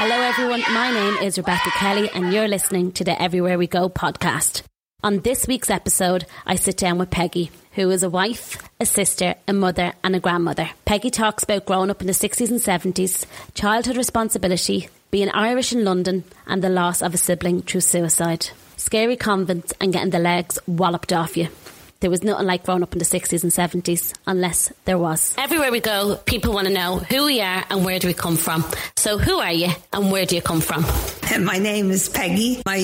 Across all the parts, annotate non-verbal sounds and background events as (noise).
Hello, everyone. My name is Rebecca Kelly, and you're listening to the Everywhere We Go podcast. On this week's episode, I sit down with Peggy, who is a wife, a sister, a mother, and a grandmother. Peggy talks about growing up in the 60s and 70s, childhood responsibility, being Irish in London, and the loss of a sibling through suicide. Scary convents and getting the legs walloped off you. There was nothing like growing up in the 60s and 70s, unless there was. Everywhere we go, people want to know who we are and where do we come from. So, who are you and where do you come from? (laughs) My name is Peggy. My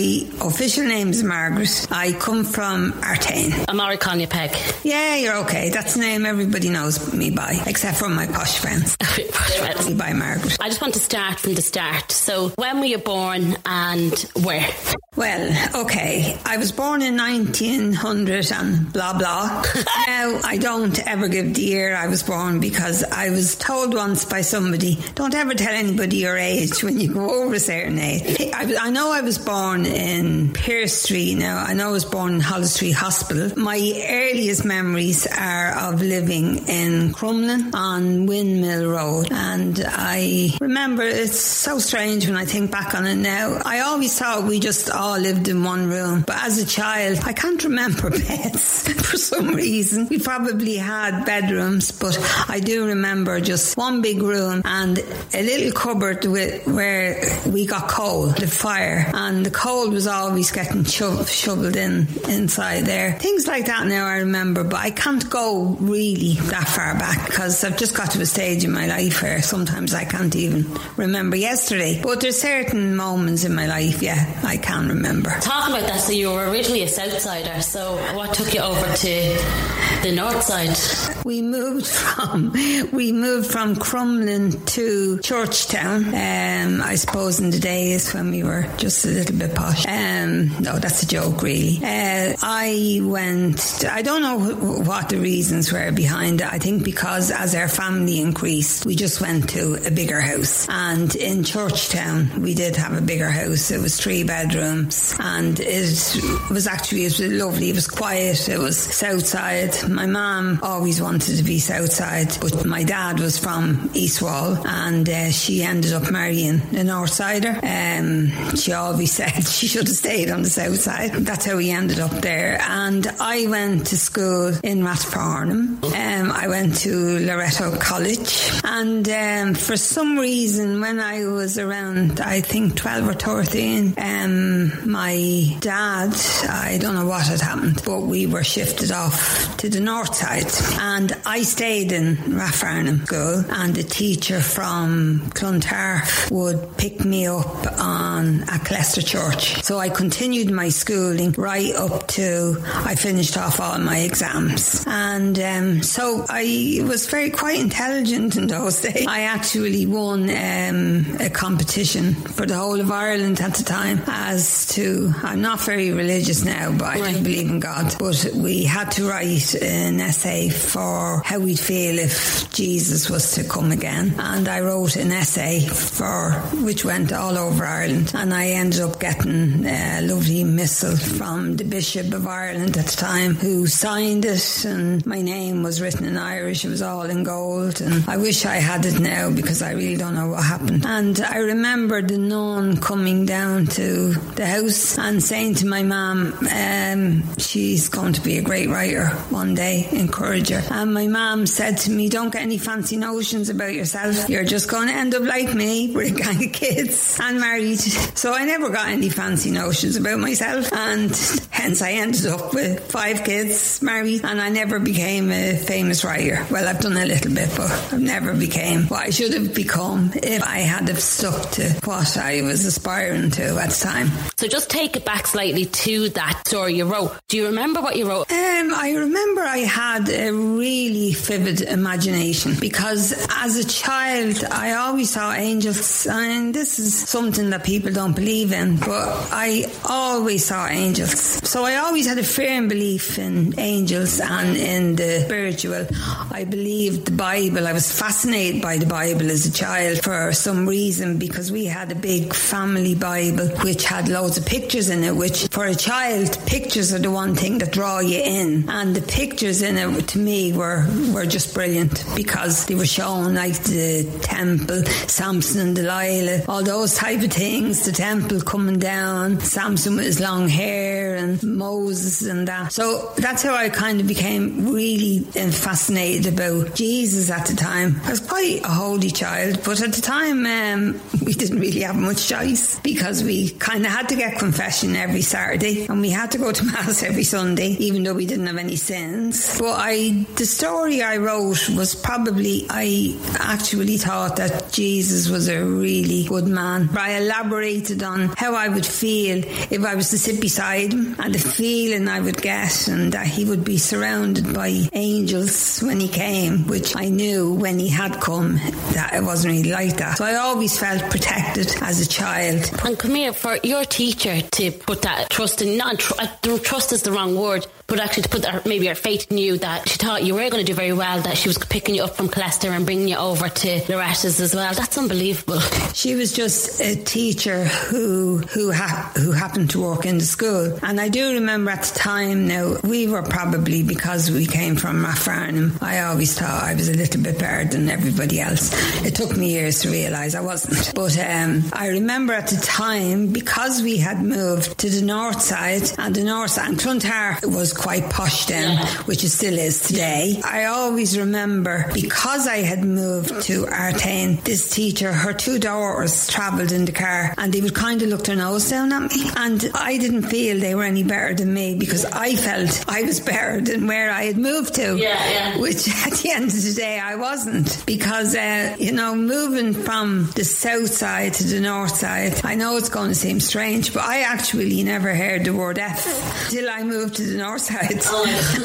official name is Margaret. I come from Artane. I'm already calling you Peg. Yeah, you're okay. That's the name everybody knows me by, except for my posh friends. (laughs) Posh friends. By Margaret. I just want to start from the start. So, when were you born and where? Well, okay. I was born in 1900 and blah blah. (laughs) now, I don't ever give the year I was born because I was told once by somebody, don't ever tell anybody your age when you go over a certain age. I, I know I was born in Pearse Street. Now, I know I was born in Holles Street Hospital. My earliest memories are of living in Crumlin on Windmill Road. And I remember it's so strange when I think back on it now. I always thought we just all lived in one room. But as a child, I can't remember (laughs) beds (laughs) for some reason. We probably had bedrooms, but I do remember just one big room and a little cupboard with, where we got coal, the fire, and the coal was always getting sho- shoveled in inside there. Things like that now I remember, but I can't go really that far back because I've just got to a stage in my life where sometimes I can't even remember yesterday. But there's certain moments in my life, yeah, I can remember. Talk about that. So, you were originally a Southsider. So, what took you over to the North Side? We moved from we moved from Crumlin to Churchtown. Um, I suppose in the days when we were just a little bit posh. Um, no, that's a joke, really. Uh, I went. I don't know wh- what the reasons were behind it. I think because as our family increased, we just went to a bigger house. And in Churchtown, we did have a bigger house. It was three bedrooms, and it was actually it was lovely. It was quiet. It was Southside. My mum always wanted to be Southside, but my dad was from East Wall, and uh, she ended up marrying a North Sider. Um, she always (laughs) said she should have stayed on the South Side. That's how we ended up there. And I went to school in Rathfarnham. Um, I went to Loreto College, and um, for some reason, when I was around, I think twelve or thirteen, um, my dad, I don't know what had happened, but we were shifted off to the north side, and I stayed in Rathfarnham School, and the teacher from Clontarf would pick me up on at Clester Church. So I continued my schooling right up to I finished off all my exams, and um, so I was very quite intelligent in those (laughs) days. I actually won um, a competition for the whole of Ireland at the time. As to, I'm not very religious now, but I do believe in God. But we had to write an essay for how we'd feel if Jesus was to come again, and I wrote an essay for which went all over Ireland, and I ended up getting a lovely missal from the Bishop of Ireland at the time, who signed it, and my name was written in Irish. It was all in gold, and I wish I had it now because I really don't know what happened. And I remember the nun coming down to the house and saying to my mum, um, she's going to be a great writer one day, encourager. And my mum said to me, don't get any fancy notions about yourself. You're just going to end up like me with a gang of kids and married. So I never got any fancy notions about myself and hence I ended up with five kids, married, and I never became a famous writer. Well, I've done a little bit, but I've never became what I should have become if I had have stuck to what I was aspiring to at the time. So just take it back slightly to that story you wrote. Do you remember what you wrote? Um, I remember I had a really vivid imagination because as a child I always saw angels and this is something that people don't believe in, but I always saw angels. So I always had a firm belief in angels and in the spiritual. I believed the Bible. I was fascinated by the Bible as a child for some reason because we had a big family Bible which had loads of pictures in it, which for a child, pictures are the one thing that draw you in. And the pictures in it to me were, were just brilliant because they were showing like the temple, Samson and Delilah, all those type of things, the temple coming down, Samson with his long hair and Moses and that. So that's how I kind of became really fascinated about Jesus at the time. I was quite a holy child, but at the time um, (laughs) we didn't really have much choice because we kind of had to get confession every Saturday and we had to go to (laughs) Mass every Sunday, even though we didn't have any sins. But I, the story I wrote was probably, I actually thought that Jesus was a really good man. I elaborated on how I would feel if I was to sit beside him and the feeling I would get and that he would be surrounded by angels when he came, which I knew when he had come that it wasn't really like that. So I always felt protected as a child. And come here, for your teacher to put that trust in, not tr- trust is the wrong word, but actually to put maybe her faith in you that she thought you were going to do very well, that she was picking you up from Colester and bringing you over to Loretta's as well. That's unbelievable. She was just a teacher who who ha- who happened to work in the school, and I do remember at the time. Now we were probably because we came from Rathfarnham. I always thought I was a little bit better than everybody else. It took me years to realise I wasn't, but um, I remember at the time because we had moved to the north side, and the north side and Clontarf was quite posh then, which it still is today. I always remember because I had moved to Artane, this teacher, her two daughters travelled in the car and they would kind of look their nose down at me. And I didn't feel they were any better than me because I felt I was better than where I had moved to. Yeah, yeah. Which (laughs) at the end of the day, I wasn't. Because, uh, you know, moving from the south side to the north side, I know it's going to seem strange, but I actually never heard the word F till I moved to the north side.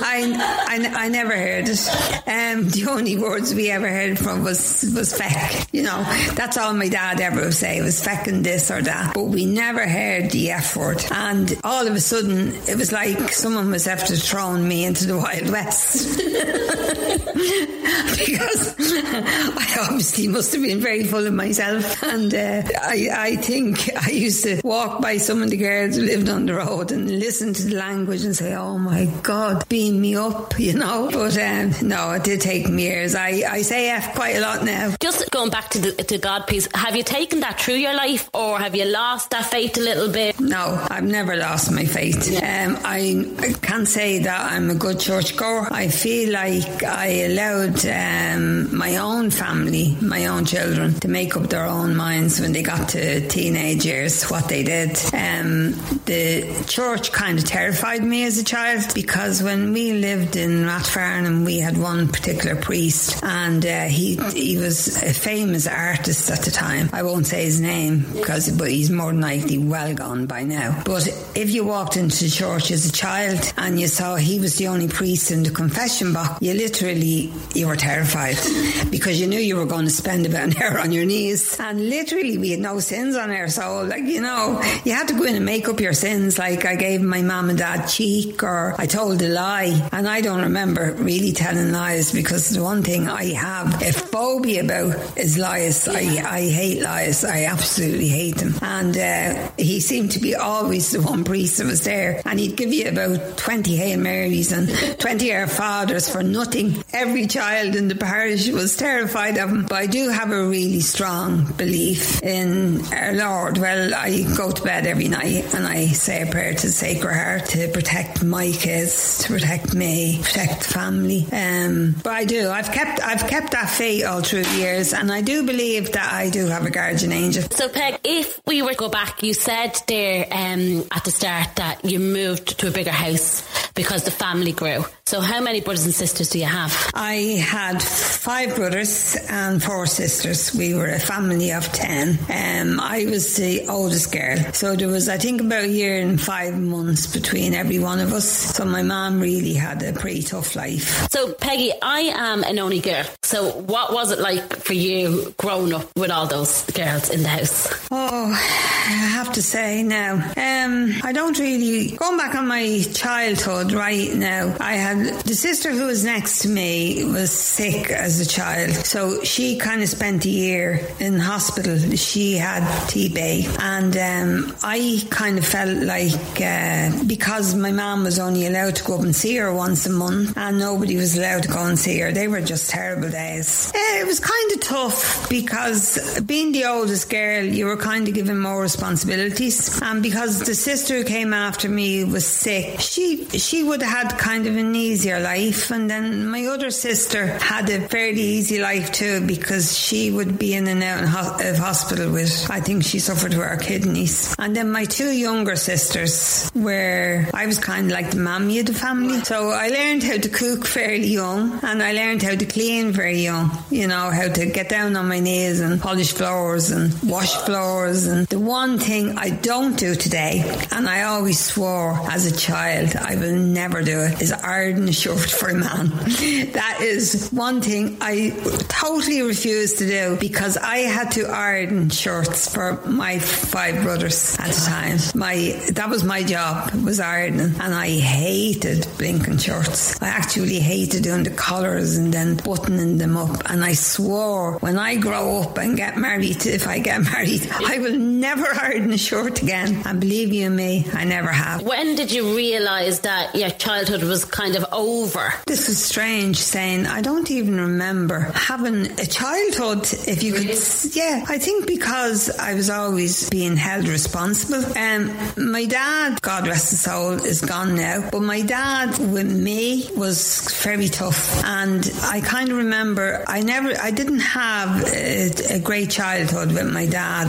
I, I, I never heard it. Um, the only words we ever heard from was was feck. You know, that's all my dad ever would say was fecking this or that. But we never heard the F word. And all of a sudden, it was like someone was after throwing me into the Wild West. (laughs) (laughs) because I obviously must have been very full of myself. And uh, I, I think I used to walk by some of the girls who lived on the road and listen to the language and say, oh my God, beam me up, (laughs) you know. But um, no, it did take me years. I, I say F quite a lot now. Just going back to the to God piece, have you taken that through your life or have you lost that faith a little bit? No, I've never lost my faith. Um, I, I can't say that I'm a good churchgoer. I feel like I allowed um, my own family, my own children, to make up their own minds when they got to teenage years what they did. Um, the church kind of terrified me as a child because when we lived in Rathfarnham, we had one particular priest, and uh, he he was a famous artist at the time. I won't say his name because, but he's more than likely well gone by now. But if you walked into the church as a child and you saw he was the only priest in the confession box, you literally you were terrified because you knew you were going to spend about an (laughs) hour on your knees, and literally we had no sins on our soul. Like you know, you had to go in and make up your sins. Like I gave my mum and dad cheek, or I told a lie, and I don't remember really telling lies because the one thing I have a phobia about is lies. I, I hate lies. I absolutely hate them. And uh, he seemed to be always the one priest that was there, and he'd give you about 20 Hail Marys and 20 Our Fathers for nothing. Every child in the parish was terrified of him. But I do have a really strong belief in our Lord. Well, I go to bed every night and I say a prayer to the Sacred Heart to protect my kids, to protect me, protect the family. Um, but I do. I've kept I've kept that faith all through the years, and I do believe that I do have a guardian angel. So, Peg, if we were to go back, you said there um, at the start that you moved to a bigger house because the family grew. So, how many brothers and sisters do you have? I had five brothers and four sisters. We were a family of ten. Um, I was the oldest girl, so there was, I think, about a year and five months between every one of us. So my mom really had a pretty tough life. So, Peggy, I am an only girl. So, what was it like for you growing up with all those girls in the house? Oh, I have to say now, um, I don't really going back on my childhood right now. I had the sister who was next to me was sick as a child, so she kind of spent a year in hospital. She had TB, and um, I kind of felt like uh, because my mum was only allowed to go up and see her once a month, and nobody was allowed to go and see her. They were just terrible days. It was kind of tough because being the oldest girl, you were kind of given more responsibilities, and because the sister who came after me was sick, she she would have had kind of a need easier life. And then my other sister had a fairly easy life too because she would be in and out of hospital with, I think she suffered with her kidneys. And then my two younger sisters were, I was kind of like the mammy of the family. So I learned how to cook fairly young and I learned how to clean very young, you know, how to get down on my knees and polish floors and wash floors. And the one thing I don't do today, and I always swore as a child, I will never do it, is iron iron (laughs) shirt for a man. That is one thing I totally refuse to do because I had to iron shirts for my five brothers at the time. My that was my job was ironing, and I hated blinking shirts. I actually hated doing the collars and then buttoning them up. And I swore when I grow up and get married, if I get (laughs) married, I will never iron a shirt again. And believe you me, I never have. When did you realise that your childhood was kind of over. This is strange saying I don't even remember having a childhood. If you could, yeah, I think because I was always being held responsible. Um, my dad, God rest his soul, is gone now, but my dad with me was very tough, and I kind of remember I never, I didn't have a, a great childhood with my dad,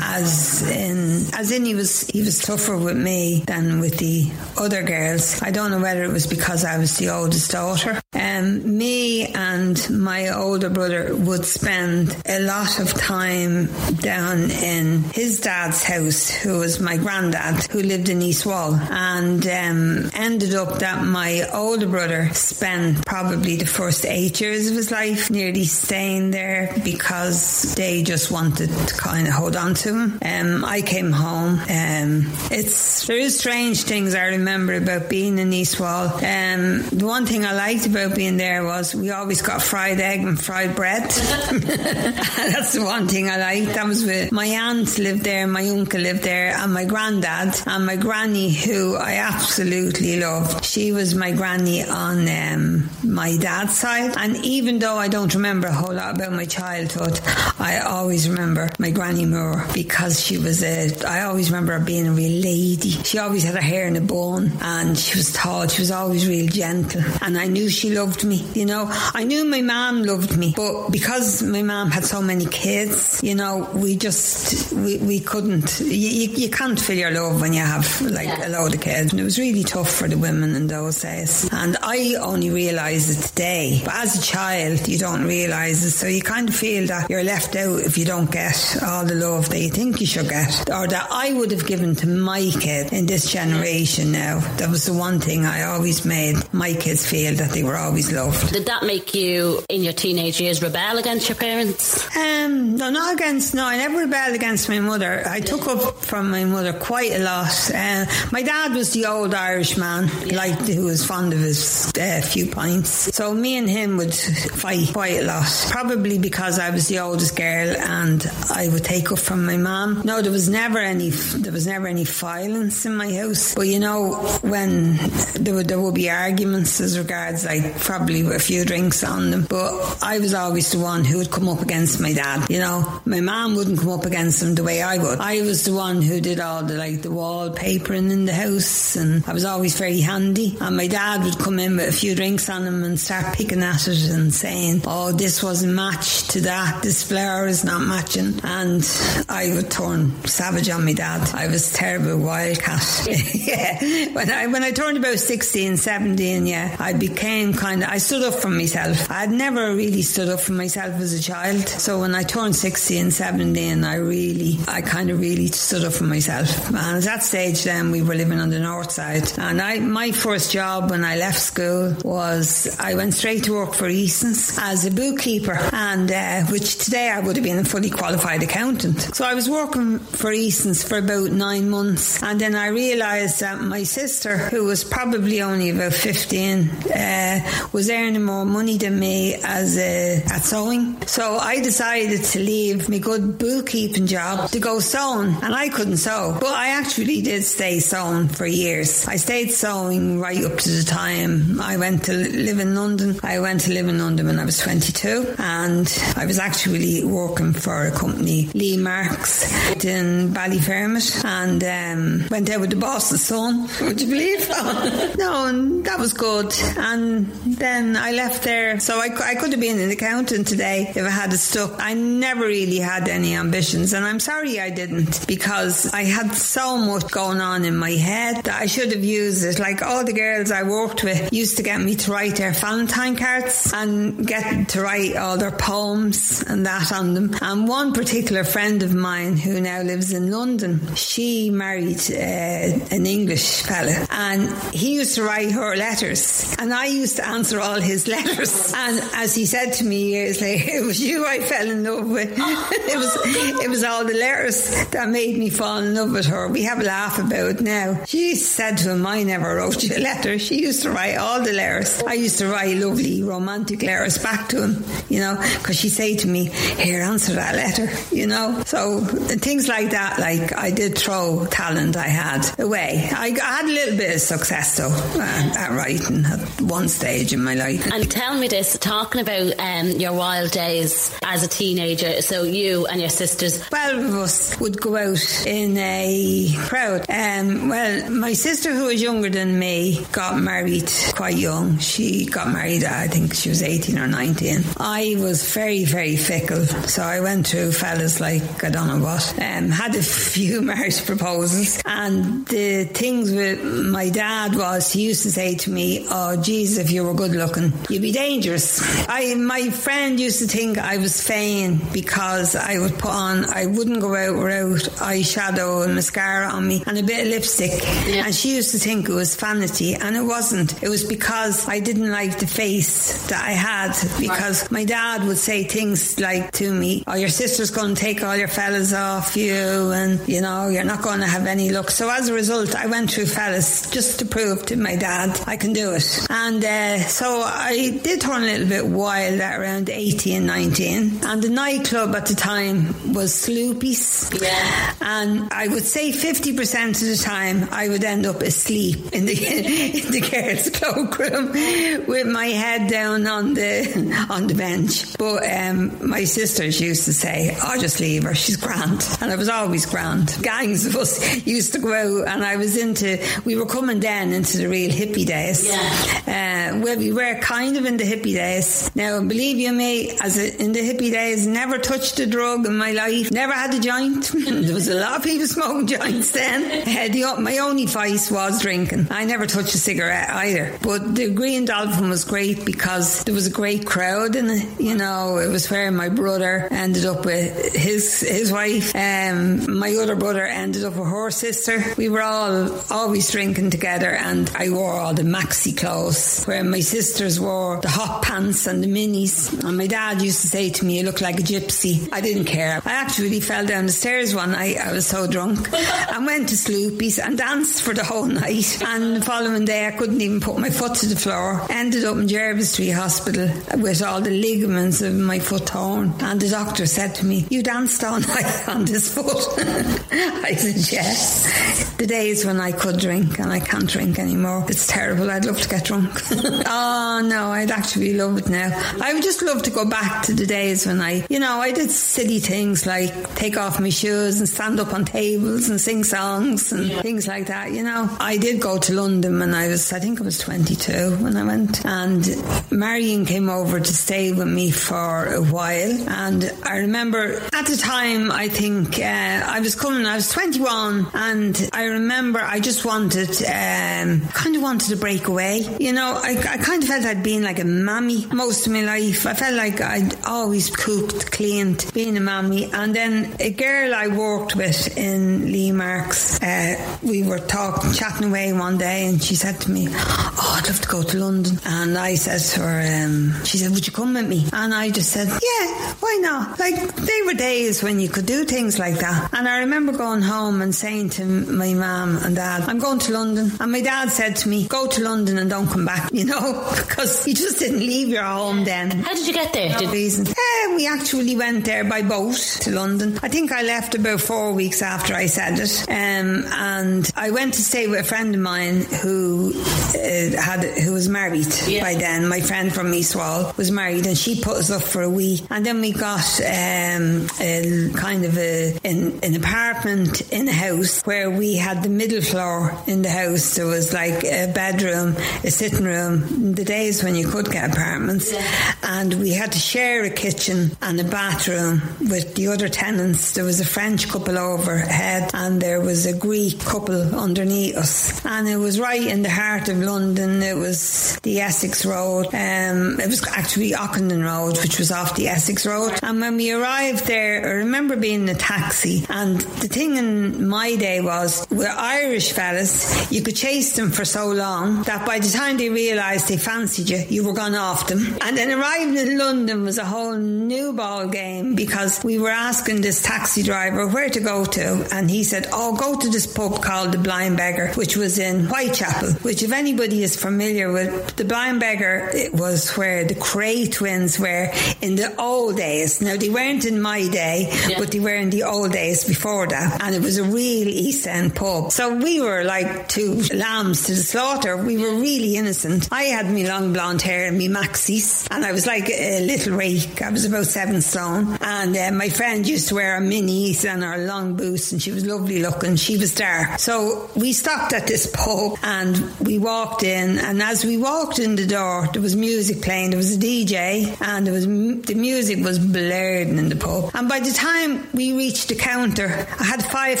as in, as in he was he was tougher with me than with the other girls. I don't know whether it was because I was the oldest daughter. Um, me and my older brother would spend a lot of time down in his dad's house, who was my granddad, who lived in East Wall, and um, ended up that my older brother spent probably the first eight years of his life nearly staying there because they just wanted to kind of hold on to him. Um, I came home. Um, it's there is strange things I remember about being in East Wall. Um, the one thing I liked about being there was we always got fried egg and fried bread. (laughs) (laughs) That's the one thing I liked. That was with my aunt lived there, my uncle lived there, and my granddad and my granny, who I absolutely loved. She was my granny on um, my dad's side, and even though I don't remember a whole lot about my childhood, I always remember my granny Moore because she was a. I always remember her being a real lady. She always had her hair in a bun, and she was tall. She was always real gentle, and I knew she loved me. You know, I knew my mom loved me, but because my mom had so many kids, you know, we just we, we couldn't. You, you, you can't feel your love when you have like yeah. a load of kids, and it was really tough for the women in those days. And I only realised it today, but as a child, you don't realise it, so you kind of feel that you're left out if you don't get all the love that you think you should get, or that I would have given to my kid in this generation. Now, that was the one thing I always made my kids feel that they were always loved. Did that make you, in your teenage years, rebel against your parents? Um, no, not against. No, I never rebelled against my mother. I took up from my mother quite a lot. Uh, my dad was the old Irish man, yeah. like who was fond of his uh, few pints. So me and him would fight quite a lot. Probably because I was the oldest girl and I would take up from my mom. No, there was never any. There was never any violence in my house. But you know, when there would there would be arguments as regards like like probably a few drinks on them. But I was always the one who would come up against my dad. You know, my mom wouldn't come up against him the way I would. I was the one who did all the like the wallpapering in the house, and I was always very handy. And my dad would come in with a few drinks on him and start picking at it and saying, "Oh, this wasn't matched to that. This flower is not matching." And I would turn savage on my dad. I was terrible wildcat. (laughs) yeah. When I when I turned about 16, 17, yeah, I became kind of I stood up for myself. I'd never really stood up for myself as a child. So when I turned 16, 17, I really I kind of really stood up for myself. And at that stage then we were living on the north side. And I my first job when I left school was I went straight to work for Eason's as a bookkeeper and uh, which today I would have been a fully qualified accountant. So I was working for Eason's for about nine months and then I realised that my sister, who was probably only about 15, uh, was earning more money than me as a, at sewing. So I decided to leave my good bookkeeping job to go sewing and I couldn't sew. But I actually did stay sewing for years. I stayed sewing right up to the time I went to live in London. I went to live in London when I was 22 and I was actually working for a company, Lee Marks, in Ballyfermot and um, went out with the boss's son. Would you believe? (laughs) no, and that was good. And then I left there. So I, I could have been an accountant today if I had stuck. I never really had any ambitions and I'm sorry I didn't because I had so much going on in my head that I should have used it. Like all the girls I worked with used to get me to write their Valentine cards and get to write all their poems and that on them. And one particular friend of mine who now lives in London, she married uh, an English fella and he used to write her letters and I used to answer all his letters. (laughs) And as he said to me years later, (laughs) it was you I fell in love with. (laughs) it was it was all the letters that made me fall in love with her. We have a laugh about it now. She said to him, I never wrote you a letter. She used to write all the letters. I used to write lovely romantic letters back to him, you know, because she say to me, here, answer that letter, you know. So things like that, like I did throw talent I had away. I, I had a little bit of success though uh, at writing at one stage in my life. And tell me this, talking about um, your wild days as a teenager, so you and your sisters. Twelve of us would go out in a crowd. Um, well, my sister, who was younger than me, got married quite young. She got married, I think she was 18 or 19. I was very, very fickle. So I went through fellas like I don't know what. Um, had a few (laughs) marriage proposals. And the things with my dad was he used to say to me, Oh, geez, if you were good looking, you'd be dangerous. I, my friend used to think I was vain because I would put on, I wouldn't go out without eyeshadow and mascara on me and a bit of lipstick. Yeah. And she used to think it was vanity and it wasn't. It was because I didn't like the face that I had because my dad would say things like to me, Oh, your sister's going to take all your fellas off you and, you know, you're not going to have any luck. So as a result, I went through fellas just to prove to my dad I can do it. And uh, so I did turn a little bit wild at around 18, 19. And the nightclub at the time was Sloopy's. Yeah. And I would say 50% of the time I would end up asleep in the, (laughs) in the girls' cloakroom with my head down on the, on the bench. But um, my sisters used to say, I'll just leave her, she's grand. And I was always grand. Gangs of us (laughs) used to go out and I was into, we were coming then into the real hippie days. Yeah. Uh, well, we were kind of in the hippie days. Now, believe you me, as a, in the hippie days, never touched a drug in my life, never had a joint. (laughs) there was a lot of people smoking (laughs) joints then. Uh, the, my only vice was drinking. I never touched a cigarette either. But the Green Dolphin was great because there was a great crowd and. You know, it was where my brother ended up with his his wife. Um, my other brother ended up with her sister. We were all always drinking together, and I wore all the maxi clothes, where my sisters wore the hot pants and the minis. And my dad used to say to me, "You look like a gypsy." I didn't care. I actually fell down the stairs one night. I was so drunk, (laughs) and went to Sloopy's and danced for the whole night. And the following day, I couldn't even put my foot to the floor. Ended up in Jervis Street Hospital with all the ligaments of my foot torn. And the doctor said to me, "You danced all (laughs) night on this foot." (laughs) I said, "Yes." The days when I could drink and I can't drink anymore. It's terrible. I'd love to get drunk. (laughs) oh no, I'd actually love it now. I would just love to go back to the days when I, you know, I did silly things like take off my shoes and stand up on tables and sing songs and yeah. things like that. You know, I did go to London when I was, I think I was 22 when I went, and Marion came over to stay with me for a while, and I remember at the time I think uh, I was coming, I was 21, and I remember I just wanted, um, kind of wanted to break away. You know, I, I kind of felt I'd been like a mammy most of my life. I felt like I'd always cooked, cleaned, being a mammy. And then a girl I worked with in Lee Marks, uh, we were talking, chatting away one day, and she said to me, "Oh, I'd love to go to London." And I said to her, um, "She said, would you come with me?" And I just said, "Yeah, why not?" Like they were days when you could do things like that. And I remember going home and saying to my mum and dad, "I'm going to London." And my dad said to me, "Go to London and don't come back," (laughs) you know, because you just didn't leave your home then. How did you get there? No did- reason. Uh, we actually went there by boat to London. I think I left about four weeks after I said it. Um, and I went to stay with a friend of mine who uh, had who was married yeah. by then. My friend from East Wall was married, and she put us up for a week. And then we got um, a kind of a, an, an apartment in a house where we had the middle floor in the house. There was like a bedroom, a sitting room. The days when you could get apartments, yeah. and we had to share a kitchen and a bathroom with the other tenants. There was a French couple overhead, and there was a Greek couple underneath us, and it was right in the heart of London. It was the Essex Road. Um, it was actually Ockenden Road, which was off the Essex Road. And when we arrived there, I remember being in a taxi, and the thing in my day was, with Irish fellas, you could chase them for so long that by the time they realised they fancied you, you were gone off them. And then arriving in London was a whole new ball game because we were asking this taxi driver where to go to, and he said, "Oh, go to this pub called the Blind Beggar, which was in Whitechapel." Which, if anybody is familiar with, the Blind Beggar it was where the Kray twins were in the old days. Now they weren't in my day, yeah. but they were in the old days before that, and it was a real East End pub. So we were like two lambs to the slaughter. We were really innocent. I had me long blonde hair and me maxis, and I was like a little rake. I was about seven stone, and uh, my friend used to wear a minis and her long boots, and she was lovely looking. She was dark. So we stopped at this pub and we walked in. And as we walked in the door, there was music playing. There was a DJ, and there was the music was blaring in the pub. And by the time we reached the counter, I had five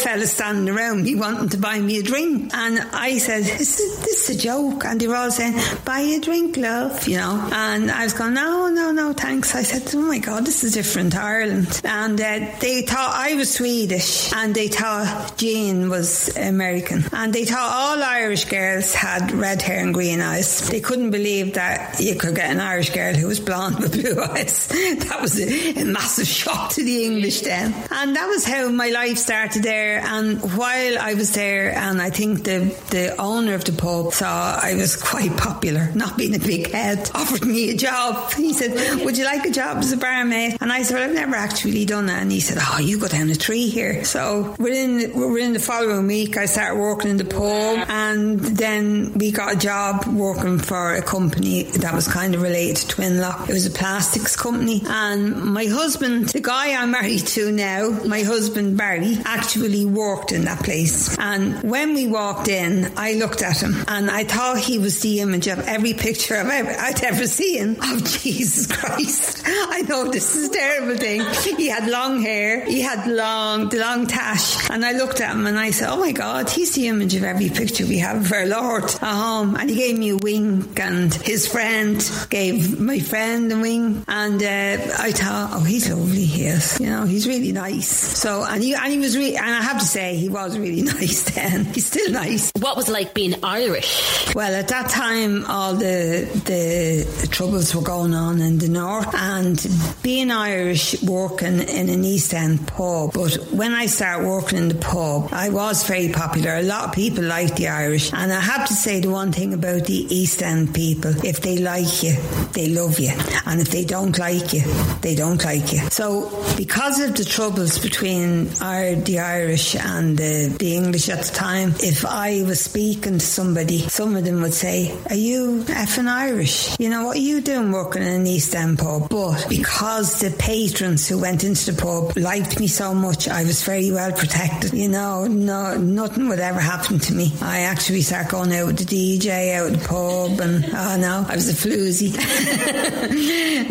fellas standing around me wanting to buy me a drink, and I said, "This is this is a joke," and they were all saying, "Buy a drink, love," you know. And I was going, "No, no, no, thanks." I said, "Oh my God, this is different Ireland," and uh, they thought I was Swedish, and they thought Jean was American, and they thought all Irish girls had red hair and green eyes. They couldn't believe that you could get an Irish girl who was blonde with blue (laughs) eyes. That was a, a massive shock to the English then, and that was how my life started there. And while I was there, and I think the the owner of the pub saw I was quite popular, not being a big head, (laughs) offered me a job. He said, "Would you like a job as a barmaid?" And I said, well, "I've never actually done that." And he said, "Oh, you go down a tree here." So within within the following week, I started working in the pub, and then we got a job working for a company that was kind of related to Twinlock. It was a plastics company, and my husband, the guy I'm married to now, my husband Barry, actually worked in that place. And when we walked in, I looked at him and I thought he was the image of every picture I've ever, I'd ever seen of (laughs) Jesus Christ. I know this is a terrible thing. He had long hair, he had long, the long tash, and I looked at him and I said, "Oh my God, he's the image of every picture we have of our Lord at home." And he gave me a wink, and his friend gave my friend a wink, and uh, I thought, "Oh, he's lovely. He is. You know, he's really nice." So, and he and he was really, and I have to say, he was really (laughs) nice then. He's still nice. What was like being Irish? Well, at that time, all the the troubles were going on in the north, and being Irish, working in an East End pub. But when I started working in the pub, I was very popular. A lot of people liked the Irish. And I have to say the one thing about the East End people, if they like you, they love you. And if they don't like you, they don't like you. So because of the troubles between our, the Irish and the, the English at the time, if I was speaking to somebody, some of them would say, are you effing Irish? You know, what are you doing working in an East End pub? But because the patrons who went into the pub liked me so much, I was very well protected. You know, no, nothing would ever happen to me. I actually started going out with the DJ out the pub and, oh no, I was a floozy.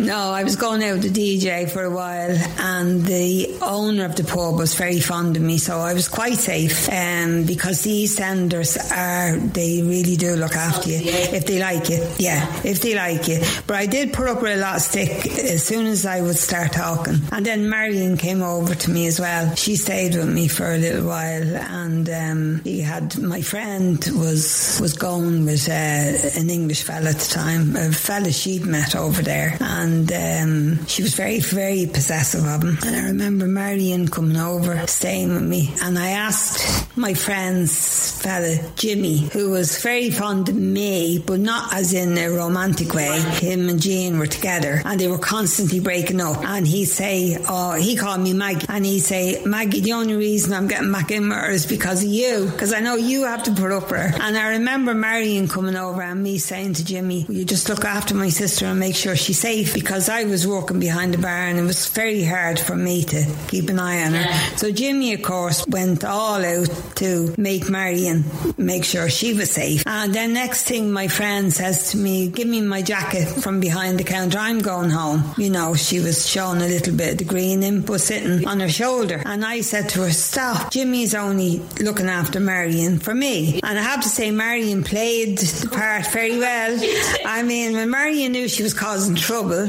(laughs) no, I was going out with the DJ for a while and the owner of the pub was very fond of me, so I was quite safe um, because the East Enders are, they really do look after you if they like you. Yeah, if they like you. But I did put up with a lot of stick as soon as I would start talking. And then Marion came over to me as well. She stayed with me for a little while and um, he had, my friend was, was going with uh, an English fella at the time, a fella she'd met over there. And um, she was very, very possessive of him. And I remember Marion coming over, staying with me. And I asked my friend's fella, Jimmy, who was very fond of me, but not as in a romantic way. Him and Jean were together and they were constantly breaking up. And he'd say, Oh, he called me Maggie. And he'd say, Maggie, the only reason I'm getting back in with her is because of you. Because I know you have to put up with her. And I remember Marion coming over and me saying to Jimmy, Will you just look after my sister and make sure she's safe? Because I was working behind the bar and it was very hard for me to keep an eye on her. So Jimmy, of course, went all out to make Marion make sure she was safe. And then next thing my friend says to me, give me my jacket from behind the counter. I'm going home. You know, she was showing a little bit of the green was sitting on her shoulder. And I said to her, stop. Jimmy's only looking after Marion for me. And I have to say, Marion played the part very well. I mean, when Marion knew she was causing trouble,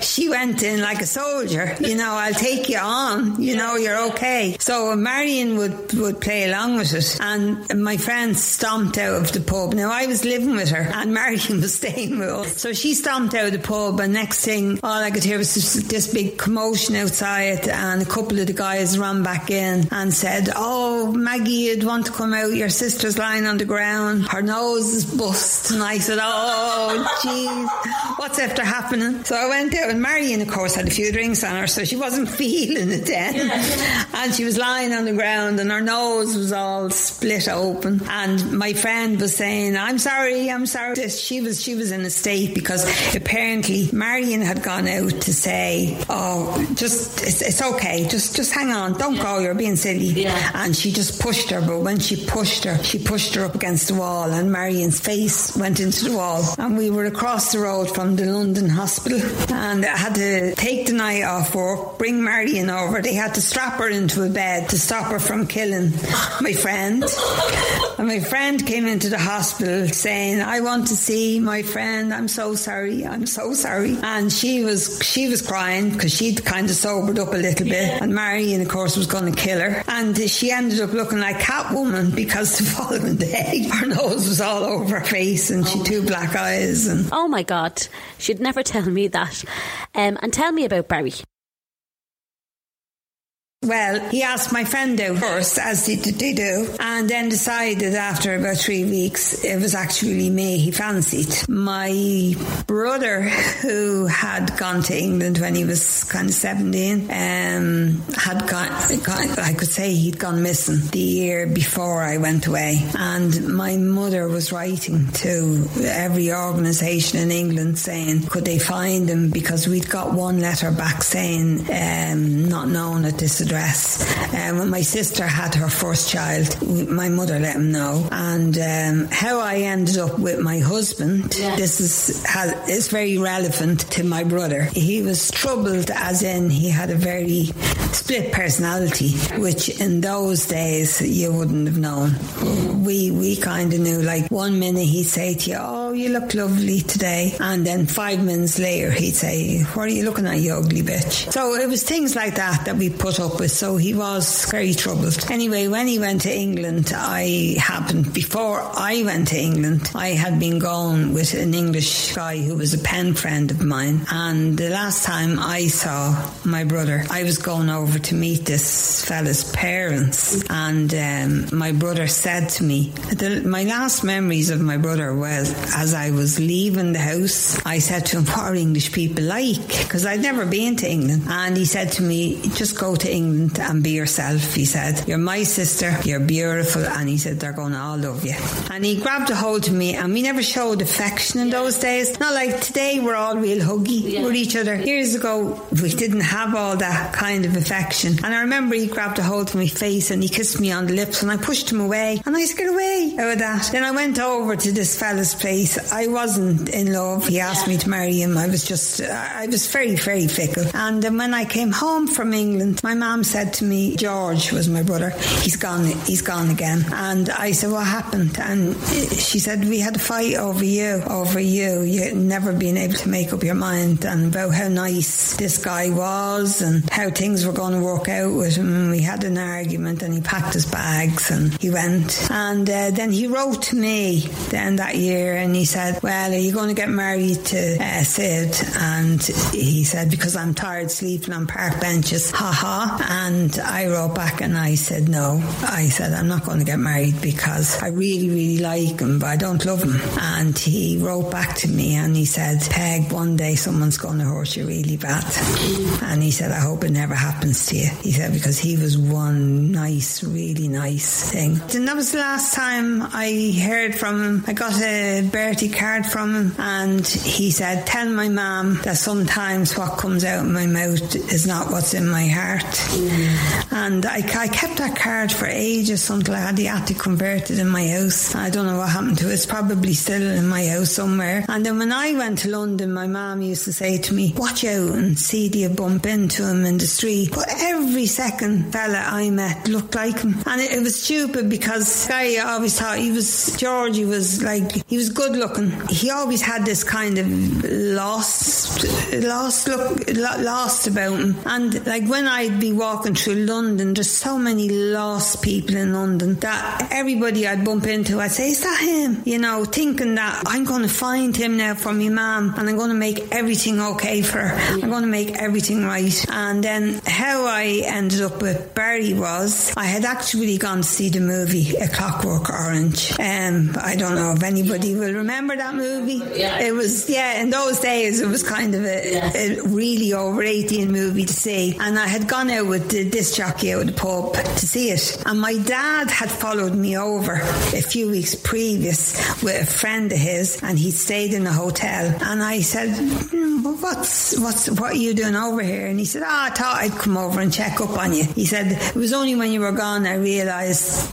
she went in like a soldier. You know, I'll take you on. You know, you're okay. So Marion would, would play along with it. And my friend stomped out of the pub. Now, I was living with her and Marion was staying with us. So she stomped out of the pub and next thing, all I could hear was this, this big commotion outside and a couple of the guys ran back in and said, Oh, Maggie, you'd want to come out. Your sister's lying on the ground. Her nose is bust. And I said, Oh, jeez, what's after happening? So I went out and Marion, of course, had a few drinks on her, so she wasn't (laughs) feeling it then. and she was lying on the ground and her nose was all split open. And my friend was saying, I'm sorry, I'm sorry. She was, she was in a state because apparently Marion had gone out to say, Oh, just, it's, it's okay. Just, just hang on. Don't go. You're being silly. Yeah. And she just pushed her. But when she pushed her, she pushed her up against the wall and Marion's face went into the wall. And we were across the road from the London hospital and I had to take the night off work, bring Marion over. They had to strap her into a bed to stop her from killing my friend. And my friend came into the hospital saying, I want to see my friend. I'm so sorry. I'm so sorry. And she was, she was crying because she'd kind of sobered up a little bit. And Marion, of course, was going to kill her. And she ended up looking like Catwoman (laughs) because the following day her nose was all over her face and she had two black eyes. And Oh my God, she'd never tell me that. Um, and tell me about Barry. Well, he asked my friend out first, as they, they do, and then decided after about three weeks it was actually me he fancied. My brother, who had gone to England when he was kind of 17, um, had gone, gone, I could say he'd gone missing the year before I went away. And my mother was writing to every organisation in England saying, could they find him? Because we'd got one letter back saying, um, not known at this address. Um, when my sister had her first child, my mother let him know. And um, how I ended up with my husband, this is has, is very relevant to my brother. He was troubled, as in he had a very split personality, which in those days you wouldn't have known. We we kind of knew. Like one minute he'd say to you, "Oh, you look lovely today," and then five minutes later he'd say, "What are you looking at, you ugly bitch?" So it was things like that that we put up with, so he was very troubled. Anyway, when he went to England, I happened, before I went to England, I had been gone with an English guy who was a pen friend of mine. And the last time I saw my brother, I was going over to meet this fella's parents. And um, my brother said to me, the, my last memories of my brother was as I was leaving the house, I said to him, What are English people like? Because I'd never been to England. And he said to me, Just go to England and be yourself. He said, You're my sister, you're beautiful. And he said, They're going to all love you. And he grabbed a hold of me, and we never showed affection in those days. Not like today, we're all real huggy yeah. with each other. Years ago, we didn't have all that kind of affection. And I remember he grabbed a hold of my face and he kissed me on the lips, and I pushed him away. And I said, Get away out of that. Then I went over to this fella's place. I wasn't in love. He asked yeah. me to marry him. I was just, I was very, very fickle. And then when I came home from England, my said to me, George was my brother, he's gone, he's gone again. And I said, What happened? And she said, We had a fight over you, over you. You never been able to make up your mind and about how nice this guy was and how things were going to work out with him. We had an argument and he packed his bags and he went. And uh, then he wrote to me then that year and he said, Well, are you going to get married to uh, Sid? And he said, Because I'm tired sleeping on park benches, ha ha. And I wrote back and I said, No. I said, I'm not going to get married because I really, really like him, but I don't love him. And he wrote back to me and he said, Peg, one day someone's going to hurt you really bad. And he said, I hope it never happens to you. He said, because he was one nice, really nice thing. And that was the last time I heard from him. I got a birthday card from him and he said, Tell my mum that sometimes what comes out of my mouth is not what's in my heart. And I, I, kept that card for ages until I had the attic converted in my house. I don't know what happened to it. It's probably still in my house somewhere. And then when I went to London, my mum used to say to me, Watch out and see do you bump into him in the street. But every second fella I met looked like him. And it, it was stupid because I always thought he was, George, he was like, he was good looking. He always had this kind of lost, lost look, lost about him. And like when I'd be walking through London, there's so many lost people in London that everybody I'd bump into, I'd say, is that him? You know, thinking that I'm going to find him now for my mum and I'm going to make everything okay for her. I'm going to make everything right. And then how I ended up with Barry was I had actually gone to see the movie A Clockwork Orange. Um, I don't know if anybody will remember that movie. Yeah. It was, yeah, in those days it was kind of a, yeah. a really over 18 movie to see. And I had gone out with the disc jockey out of the pub to see it. And my dad had followed me over a few weeks previous with a friend of his and he stayed in a hotel. And I said, mm, what's, what's, what are you doing over here? And he said, oh, I thought I'd come over and check up on you. He said, it was only when you were gone I realised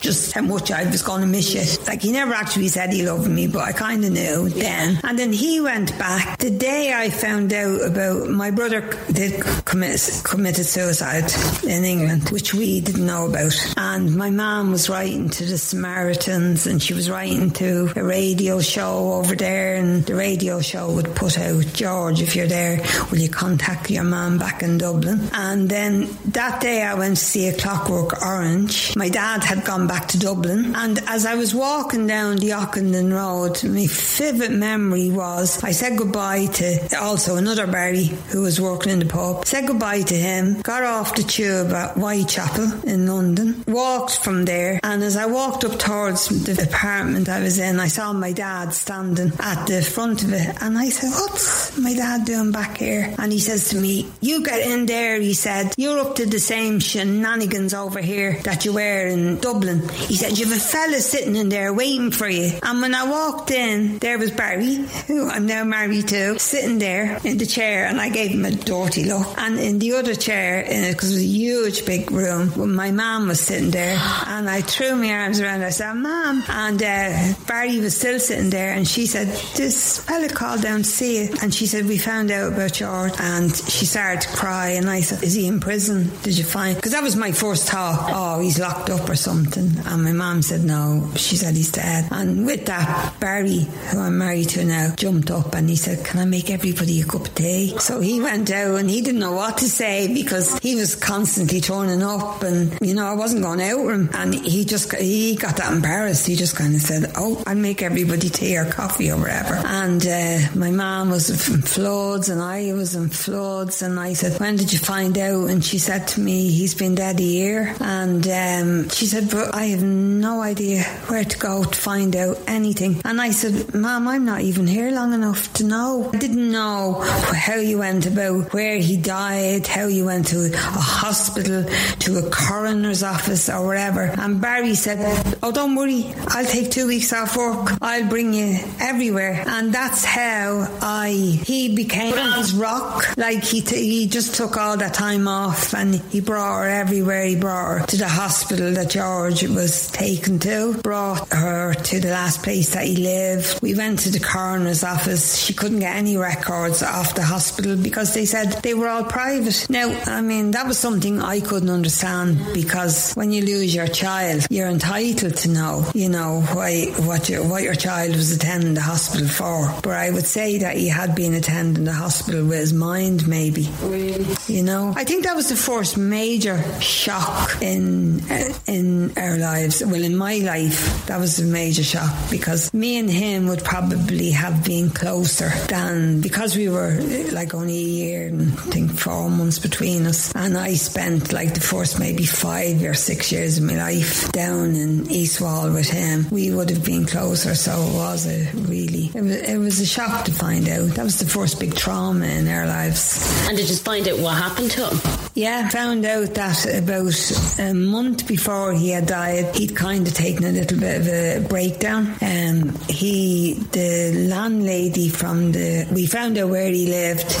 Just how much I was going to miss you. Like he never actually said he loved me, but I kind of knew then. And then he went back. The day I found out about my brother did commit committed suicide in England, which we didn't know about. And my mom was writing to the Samaritans, and she was writing to a radio show over there, and the radio show would put out George, if you're there, will you contact your mom back in Dublin? And then that day I went to see a Clockwork Orange. My dad had gone back to Dublin. And as I was walking down the Ockenden Road, my vivid memory was I said goodbye to also another Barry who was working in the pub. Said goodbye to him, got off the tube at Whitechapel in London, walked from there. And as I walked up towards the apartment I was in, I saw my dad standing at the front of it. And I said, What's my dad doing back here? And he says to me, You get in there, he said. You're up to the same shenanigans over here that you were in Dublin. He said, You have a fella sitting in there waiting for you. And when I walked in, there was Barry, who I'm now married to, sitting there in the chair, and I gave him a dirty look. And in the other chair, because it was a huge big room, my mum was sitting there, and I threw my arms around her. I said, Mum. And uh, Barry was still sitting there, and she said, This fella called down to see you. And she said, We found out about George. And she started to cry, and I said, Is he in prison? Did you find? Because that was my first thought. Oh, he's locked up or something. And my mum said no. She said he's dead. And with that, Barry, who I'm married to now, jumped up and he said, Can I make everybody a cup of tea? So he went out and he didn't know what to say because he was constantly turning up and, you know, I wasn't going out with him. And he just, he got that embarrassed. He just kind of said, Oh, I'll make everybody tea or coffee or whatever. And uh, my mum was in floods and I was in floods. And I said, When did you find out? And she said to me, He's been dead a year. And um, she said, But I have no idea where to go to find out anything. And I said, Mom, I'm not even here long enough to know. I didn't know how you went about where he died, how you went to a hospital, to a coroner's office or whatever. And Barry said, Oh, don't worry, I'll take two weeks off work. I'll bring you everywhere. And that's how I, he became um, his rock. Like he, t- he just took all that time off and he brought her everywhere. He brought her to the hospital that George was taken to, brought her to the last place that he lived. We went to the coroner's office. She couldn't get any records off the hospital because they said they were all private. Now, I mean, that was something I couldn't understand because when you lose your child, you're entitled to know, you know, why, what your, what your child was attending the hospital for. But I would say that he had been attending the hospital with his mind, maybe. Really? You know, I think that was the first major shock in, in our lives. Well, in my life, that was a major shock because me and him would probably have been closer than because we were eh, like only a year and I think four months between us. And I spent like the first maybe five or six years of my life down in East Wall with him. We would have been closer. So it was a really, it was, it was a shock to find out. That was the first big trauma in our lives. And did you find out what happened to him? Yeah, found out that about a month before he had died, he'd kind of taken a little bit of a breakdown. Um, he, the landlady from the, we found out where he lived,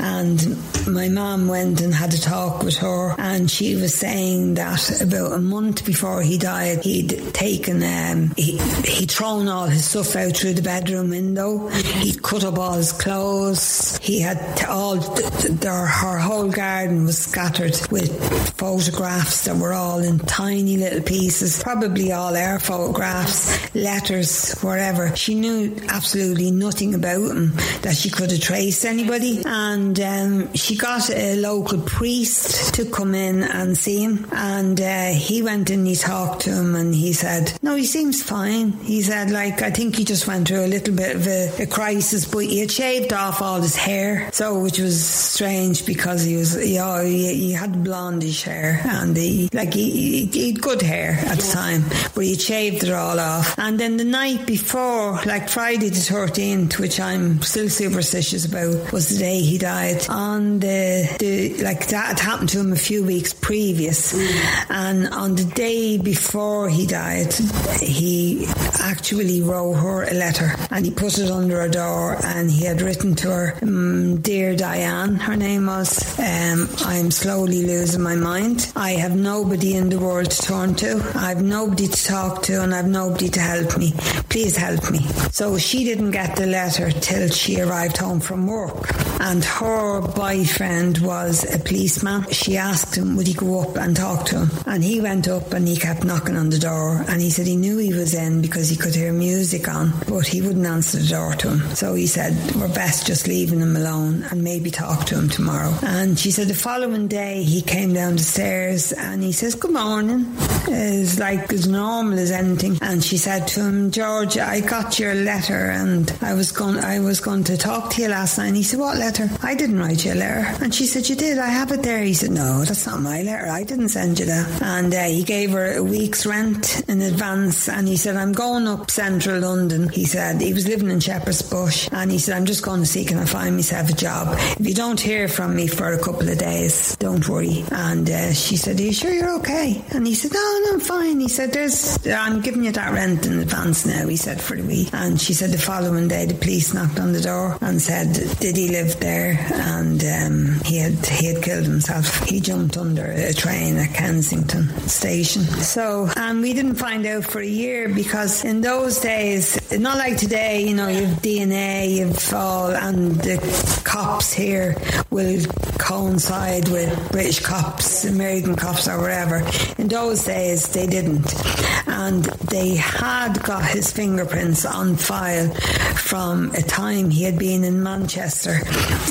and my mum went and had a talk with her, and she was saying that about a month before he died, he'd taken, um, he, he'd thrown all his stuff out through the bedroom window. He'd cut up all his clothes. He had all, their, her whole garden was scattered with photographs that were all in tiny little pieces probably all air photographs, letters, whatever. She knew absolutely nothing about him that she could have traced anybody. And um, she got a local priest to come in and see him. And uh, he went and he talked to him and he said, No, he seems fine. He said, like, I think he just went through a little bit of a, a crisis, but he had shaved off all his hair. So, which was strange because he was, you know, he, he had blondish hair and he, like, he, he, had good hair at the time, but he shaved it all off. And then the night before, like Friday the 13th, which I'm still superstitious about, was the day he died. On the, the like, that happened to him a few weeks previous. Mm. And on the day before he died, he actually wrote her a letter and he put it under a door and he had written to her, um, Dear Diane, her name was, um, I'm slowly losing my mind. I have nobody in the world to turn to. I've nobody to talk to and I've nobody to help me. Please help me. So she didn't get the letter till she arrived home from work. And her boyfriend was a policeman. She asked him, would he go up and talk to him? And he went up and he kept knocking on the door. And he said he knew he was in because he could hear music on, but he wouldn't answer the door to him. So he said, we're best just leaving him alone and maybe talk to him tomorrow. And she said the following day he came down the stairs and he says, good morning. Uh, It's like as normal as anything. And she said to him, George, I got your letter and I was going, I was going to talk to you last night. And he said, what letter? I didn't write you a letter. And she said, you did. I have it there. He said, no, that's not my letter. I didn't send you that. And uh, he gave her a week's rent in advance. And he said, I'm going up central London. He said, he was living in Shepherd's Bush. And he said, I'm just going to see, can I find myself a job? If you don't hear from me for a couple of days, don't worry. And uh, she said, Are you sure you're okay? And he said, No, no, I'm fine. He said, There's, I'm giving you that rent in advance now. He said, For the week. And she said, The following day, the police knocked on the door and said, Did he live there? And um, he had he had killed himself. He jumped under a train at Kensington station. So, and we didn't find out for a year because in those days, not like today, you know, you have DNA, you've all, and the cops here will coincide with British cops, American cops, or whatever. In those days, they didn't. And they had got his fingerprints on file from a time he had been in Manchester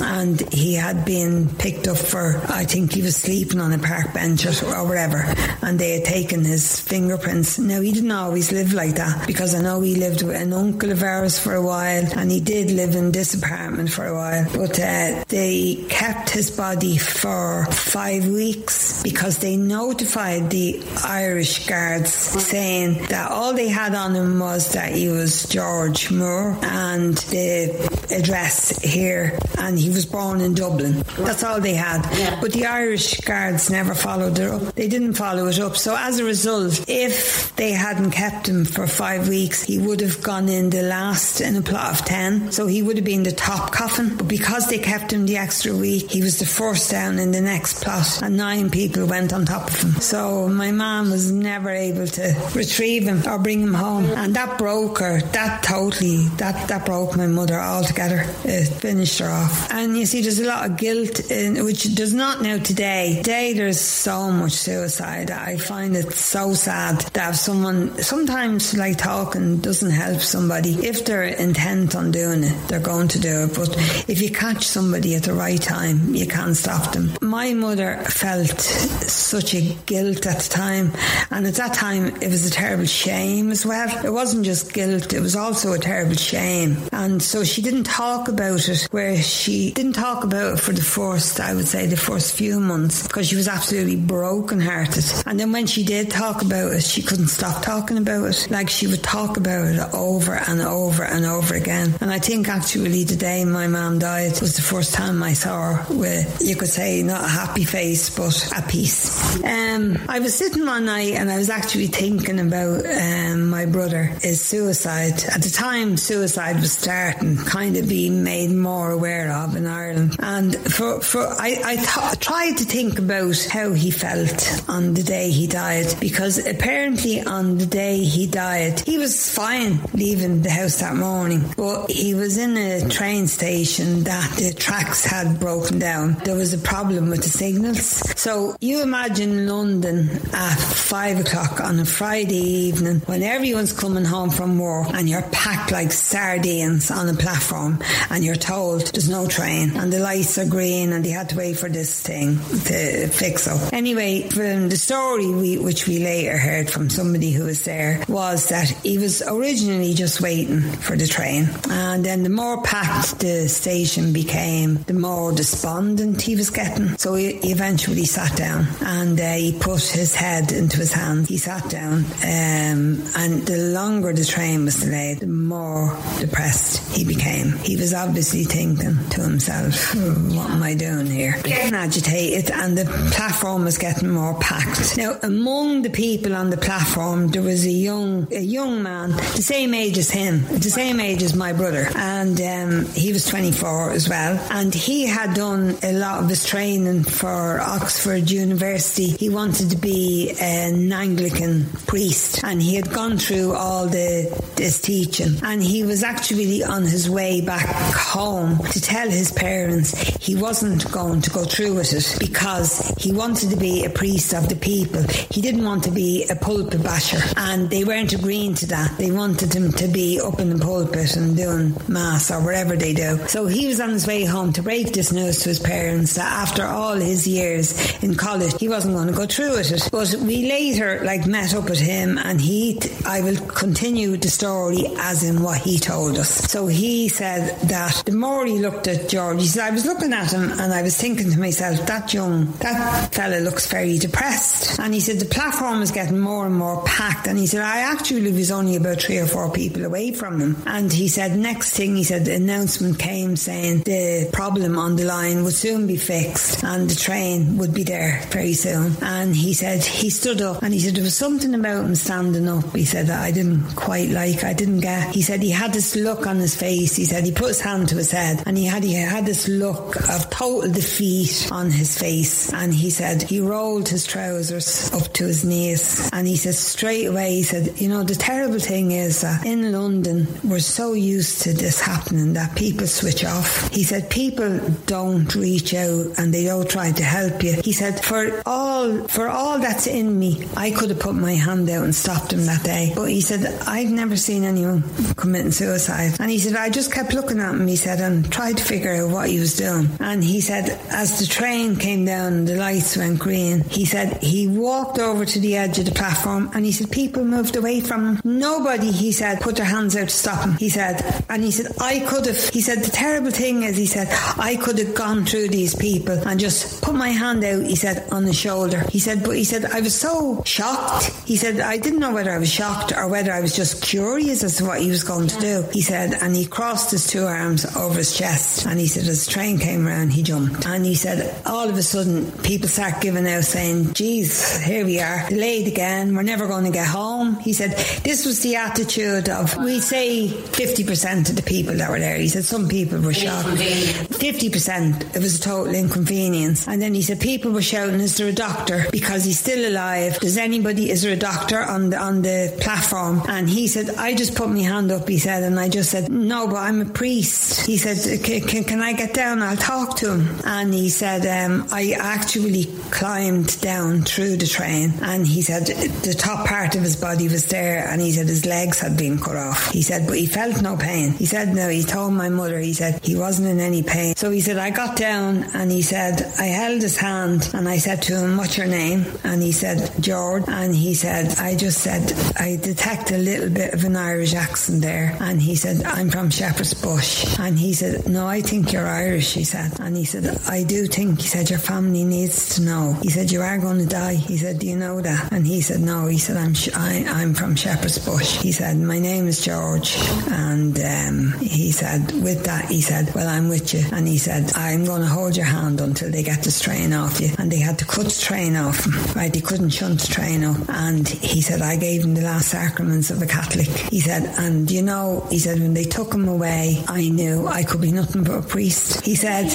and he had been picked up for, I think he was sleeping on a park bench or, whatever, and they had taken his fingerprints. Now, he didn't always live like that because I know he lived with an uncle of ours for a while and he did live in this apartment for a while, but uh, they kept his body for five weeks because they notified the Irish guards saying that all they had on him was that he was George Moore and the address here and he was born in Dublin. That's all they had. Yeah. But the Irish guards never followed it up. They didn't follow it up. So as a result, if they hadn't kept him for five weeks, he would have gone in the last in a plot of 10. So he would have been the top coffin. But because they kept him the extra week, he was the first down in the next plot and nine people went on top of him. So my mom was never able to retrieve him or bring him home. And that broke her. That totally, that, that broke my mother altogether. It finished her off. And you see, there's a lot of guilt in, which does not now today. Today there's so much suicide. I find it so sad that someone, sometimes like talking doesn't help somebody. If they're intent on doing it, they're going to do it. But if you catch somebody at the right time, you can't stop them. My mother felt such a guilt at the time. And at that time, it was a terrible shame as well. It wasn't just guilt, it was also a terrible shame. And so she didn't talk about it where she didn't talk about it for the first, I would say, the first few months because she was absolutely brokenhearted. And then when she did talk about it, she couldn't stop talking about it. Like she would talk about it over and over and over again. And I think actually the day my mom died was the first time I saw her with, you could say, not a happy face, but at peace. Um, I was sitting one night and I was actually thinking about um, my brother, his suicide. At the time, suicide was starting, kind of being made more aware of in Ireland. And for, for I, I th- tried to think about how he felt on the day he died because apparently on the day he died, he was fine leaving the house that morning, but he was in a train station that the tracks had broken down. There was a problem with the signals. So you imagine London at five o'clock on a Friday evening when everyone's coming home from work and you're packed like sardines on a platform and you're told there's no train and the lights are green and they had to wait for this thing to fix up. Anyway, from the story we, which we later heard from somebody who was there was that he was originally just waiting for the train and then the more packed the station became, the more despondent he was getting. So he eventually sat down and uh, he put his head into his hands. He sat down um, and the longer the train was delayed, the more depressed he became. He was obviously thinking to himself, what am I doing here? Getting agitated and the platform was getting more packed. Now, among the people on the platform, there was a young, a young man, the same age as him, the same age as my brother, and um, he was 24 as well. And he had done a lot of his training for Oxford University. He wanted to be an Anglican priest, and he had gone through all the his teaching, and he was actually on his way back home to tell his parents he wasn't going to go through with it because he wanted to be a priest of the people. He didn't want to be a pulpit basher, and they weren't agreeing to that. They wanted him to be up in the pulpit and doing mass or whatever they do. So he was on his way home to break this news to his parents that after all his years in college, he wasn't going to go through with it. But we later like met up with him, and he, I will continue the story as in what he told us. So he said that the more he looked at George, he said I was looking at him and I was thinking to myself, that young, that fella looks very depressed. And he said the platform is getting more and more packed. And he said I actually was only about three or four people away from him. And he said next thing he said the announcement came saying the problem on the line would soon be fixed and the train would be there very soon. And he said he stood up and he said there was something about him standing up. He said that I didn't quite like. I didn't get. He said he had this look on his face. He said he put his hand to his head and he had he had this look of total defeat on his face. And he said he rolled his trousers up to his knees and he said straight away he said you know the terrible thing is that in London we're so used to this happening that people switch off. He said people don't reach out and they don't try to help you. He said for all for all that's in me, I could have put my hand out and stopped him that day. But he said I'd never seen anyone committing suicide. And he said I just kept looking at him. He said and tried to figure out what he was doing. And he said as the train came down and the lights went green, he said he walked over to the edge of the platform and he said people moved away from him. Nobody, he said, put their hands out to stop him. He said, and he said I could have. He said the terrible thing is, he said I could have gone through these people and just put my hand out. He said on the shoulder. He said, but he said I was so shocked. He said I didn't know whether I was shocked or whether I was just curious as to what he was going to do. He said, and he crossed his two arms over his chest. And he said as the train came around he jumped. And he said all of a sudden people start giving out saying geez here we are delayed again. We're never going to get home. He said this was the attitude of we say 50% of the people that were there. He said some people were shocked. 50% it was a total inconvenience. And then he said people were shouting is there a doctor? Because he's still alive does anybody is there a doctor on the on the platform? And he said I just put my hand up he said and I just said no but I'm a priest. He said can, can I get down? I'll talk to him. And he said um, I actually climbed down through the train and he said the top part of his body was there and he said his legs had been cut off. He said but he felt no pain. He said no he told my mother he said he wasn't in any pain. So he said I got down and he said I held his hand and I said to him what's your name? And he said George and he said I just said I detect a little bit of an Irish accent there. And he said I'm from Shepherd's Bush. And he said no I think you're Irish he said. And he said I do think he said your family needs to know. He said you are going to die. He said do you know that? And he said no. He said I'm I, I'm from Shepherd's Bush. He said my name is George. And um, he said with that he said well I'm with you. And he said I'm going to hold your hand until they get the train off you. And they had to cut the train off. Him right they couldn't shunt the train and he said I gave him the last sacraments of a Catholic. He said and you know he said when they took him away I knew I could be nothing but a priest. He said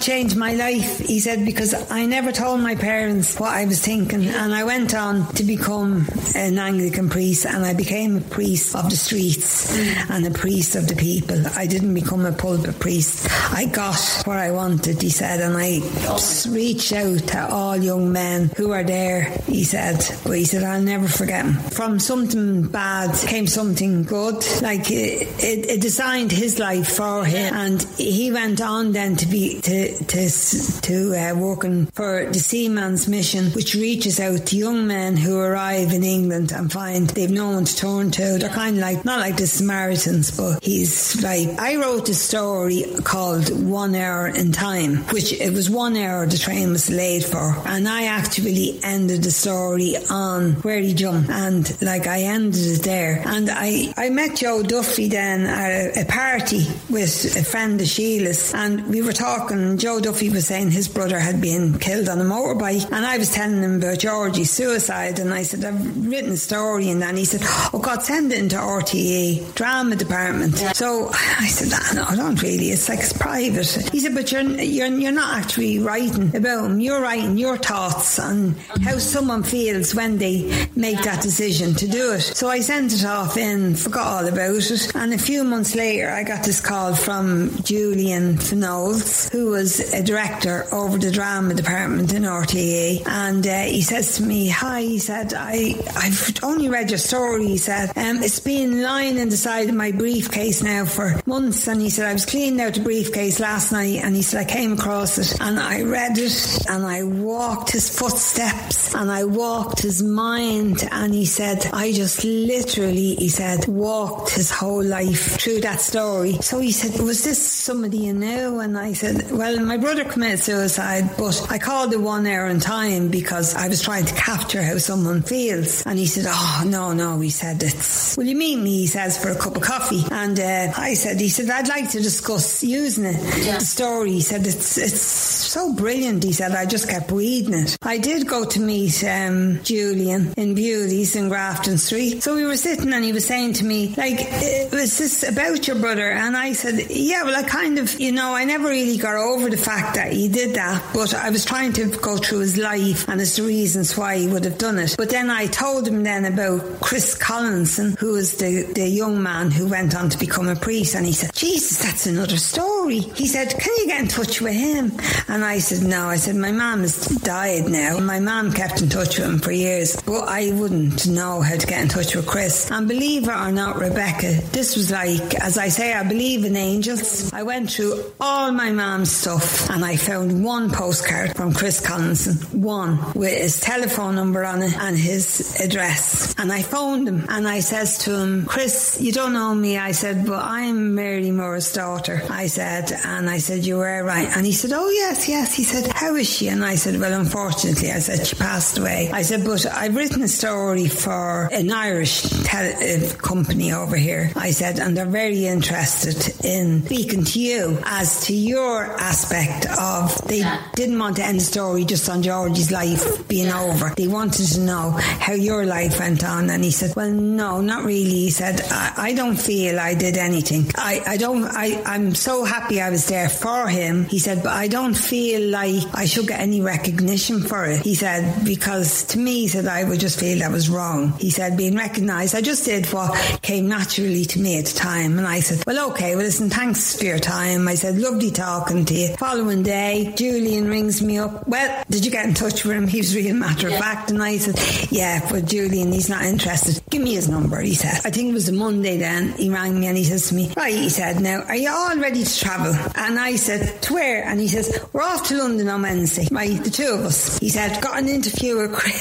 changed my life he said because I never told my parents what I was thinking. And I went on to become an Anglican priest and I became a priest of the streets and a priest of the people. I didn't become a pulpit priest. I got what I wanted he said and I reached out to all young men who are there he said said, but he said, I'll never forget him. From something bad came something good. Like it, it, it designed his life for him, and he went on then to be to to to uh, working for the Seaman's Mission, which reaches out to young men who arrive in England and find they've no one to turn to. They're kind of like not like the Samaritans, but he's like I wrote a story called One Hour in Time, which it was one hour the train was late for, and I actually ended the story on where he jumped, and like I ended it there, and I I met Joe Duffy then at a, a party with a friend of Sheila's, and we were talking. Joe Duffy was saying his brother had been killed on a motorbike, and I was telling him about Georgie's suicide, and I said I've written a story, and then he said, "Oh God, send it into RTE drama department." So I said, ah, "No, I don't really. It's like it's private." He said, "But you're you're you're not actually writing about him. You're writing your thoughts on how someone feels when they make that decision to do it." So I sent it off in, forgot all about it, and a few months later, I got this call from Julian Vignoles, who was a director over the drama department in RTE, and uh, he says to me, "Hi," he said, "I I've only read your story." He said, um, "It's been lying in the side of my briefcase now for months," and he said, "I was cleaning out the briefcase last night," and he said, "I came across it and I read it and I walked his footsteps and I walked his mind," and he said, "I just literally," he said, "walked his whole life through that story." So he said, "Was this somebody you knew?" And I said, "Well, my brother committed suicide, but I called it one hour in time because I was trying to capture how someone feels." And he said, "Oh no, no," he said, "It's will you meet me?" He says for a cup of coffee, and uh, I said, "He said I'd like to discuss using it." Yeah. The story, he said, "It's it's so brilliant." He said, "I just kept reading it." I did go to meet um, Julian in Bewley's in Grafton Street, so we were sitting, and he was saying to me, "Like, "Uh, was this about your brother?" And I said, "Yeah, well, I kind of, you know, I never really got over the fact that he did that, but I was trying to go through his life and his reasons why he would have done it." But then I told him then about Chris Collinson, who was the the young man who went on to become a priest, and he said, "Jesus, that's another story." He said, "Can you get in touch with him?" And I said, "No." I said, "My mum has died now. My mum kept in touch with him for years, but I wouldn't know how to get in touch with Chris." And believe it or not, Rebecca, this was like, as I say, I believe in angels. I went through all my mum's stuff, and I found one postcard from Chris Collinson, one with his telephone number on it and his address. And I phoned him, and I says to him, "Chris, you don't know me." I said, "But I'm Mary Moore's daughter." I said, and I said, "You were right." And he said, "Oh yes, yes." He said, "How is she?" And I said, "Well, unfortunately," I said, "She passed away." I said, "But I've written a story for an Irish tele- uh, company over here." I said, "And they're very interested in speaking to you as to your aspect of they didn't want to end the story just on Georgie's life being over. They wanted to know how your life went on." And he said, "Well, no, not really." He said, "I, I don't feel I did anything. I, I don't. I, I'm so happy I was there for him." He said, "But I don't feel like I should get any recognition for it." He said, "Because to me, he said I would just feel that was wrong." He said, "Being recognised, I just did what came naturally to me at the time." And I said, "Well, okay. Well, listen, thanks for your time." I said, "Lovely talking to you." Following day, Julian rings me up. Well, did you get in touch with him? (laughs) He was real matter of fact, and I said, "Yeah, but Julian, he's not interested. Give me his number." He said. I think it was a Monday then. He rang me and he says to me, "Right," he said, "Now, are you all ready to travel?" And I said, "To where?" And he says, "We're off to London on Wednesday." Right, the two of us. He said, "Got an interview with Chris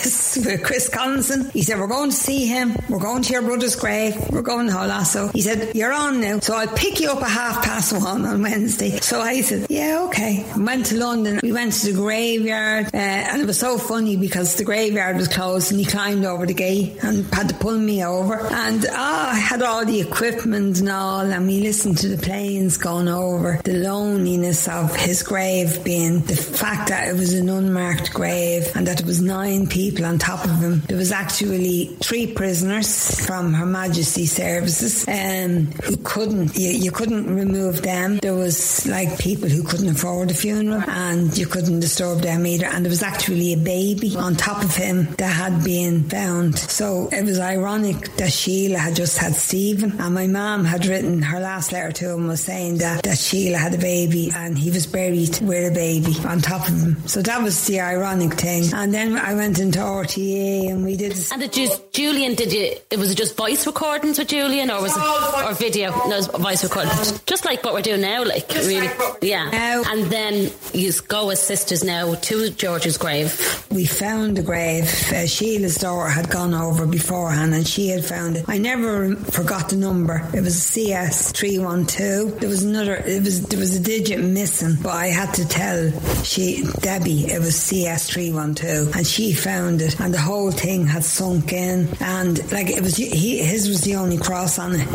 with Chris Collinson." He said, "We're going to see him. We're going to your brother's grave. We're going to Holasso." He said, "You're on now, so I'll pick you up at half past one on Wednesday." So I said, "Yeah, okay." Went to London. We went to the graveyard, uh, and it was so funny because the graveyard was closed, and he climbed over the gate and had to pull me over. And ah, I had all the equipment and all, and we listened to the planes going over. The loneliness of his grave being the fact that it was an unmarked grave and that it was nine people on top of him. There was actually three prisoners from Her Majesty's services um, who couldn't, you, you couldn't remove them. There was like people who couldn't afford a funeral and you couldn't disturb them either. And there was actually a baby on top of him that had been found. So it was ironic that Sheila had just had Stephen and my mom had written her last letter to him was saying that, that Sheila had a baby and he was buried with a baby on top of him. So that was the ironic thing. And then I went into RTE eh, and we did. And did you, Julian? Did you? It was it just voice recordings with Julian, or was it or video? No, it was voice recordings, just like what we're doing now. Like Just really, like what- yeah. Now- And then you go as sisters now to George's grave. We found the grave. Uh, Sheila's daughter had gone over beforehand and she had found it. I never forgot the number. It was CS three one two. There was another. It was there was a digit missing, but I had to tell she Debbie it was CS three one two, and she found it, and the whole thing had sunk in, and like it was he his was the only cross on it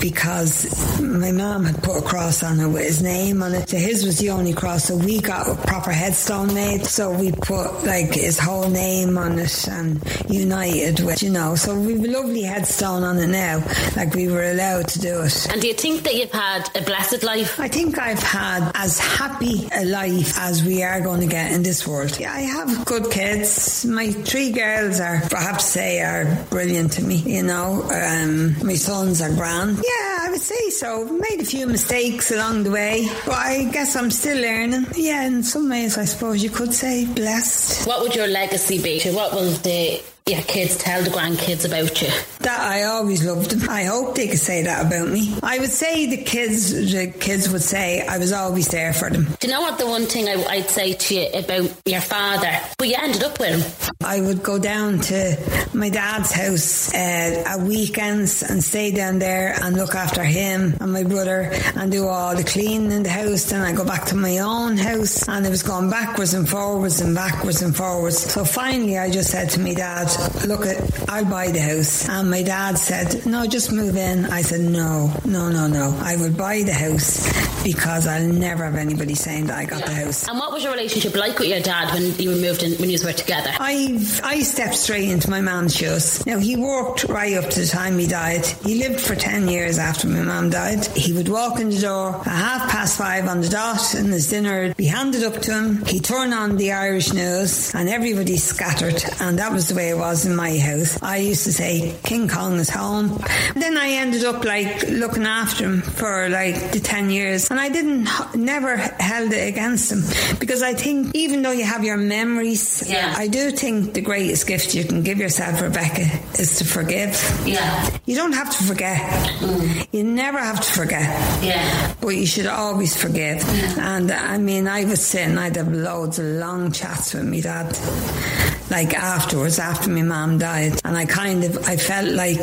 because my mom had put a cross on it with his name on it. So his was the only cross. So we got a proper headstone made. So we put like his whole name on it and united with, you know. So we've a lovely headstone on it now. Like we were allowed to do it. And do you think that you've had a blessed life? I think I've had as happy a life as we are going to get in this world. Yeah, I have good kids. My three girls are, I have to say, are brilliant to me. You know, um, my sons are grand. Yeah, I would say so. Made a few mistakes along the way, but I guess I'm still learning. Yeah, in some ways, I suppose you could say blessed. What would your legacy be? What will the your kids tell the grandkids about you? That I always loved them. I hope they could say that about me. I would say the kids, the kids would say I was always there for them. Do you know what the one thing I, I'd say to you about your father? But you ended up with him. I would go down to my dad's house uh, at weekends and stay down there and look after him and my brother and do all the cleaning in the house. Then I go back to my own house and it was going backwards and forwards and backwards and forwards. So finally, I just said to my dad, "Look, it, I'll buy the house." And my dad said, "No, just move in." I said, "No, no, no, no. I will buy the house because I'll never have anybody saying that I got the house." And what was your relationship like with your dad when you were moved in, when you were together? I I stepped straight into my man's shoes. Now he worked right up to the time he died. He lived for ten years after my mum died. He would walk in the door at half past five on the dot, and his dinner would be handed up to him. He'd turn on the Irish news, and everybody scattered. And that was the way it was in my house. I used to say King Kong is home. Then I ended up like looking after him for like the ten years, and I didn't never held it against him because I think even though you have your memories, Yeah. I do think the greatest gift you can give yourself, Rebecca, is to forgive. Yeah. You don't have to forget. Mm. You never have to forget. Yeah. But you should always forgive. And I mean, I was sitting, I'd have loads of long chats with my dad. Like afterwards, after my mom died. And I kind of, I felt like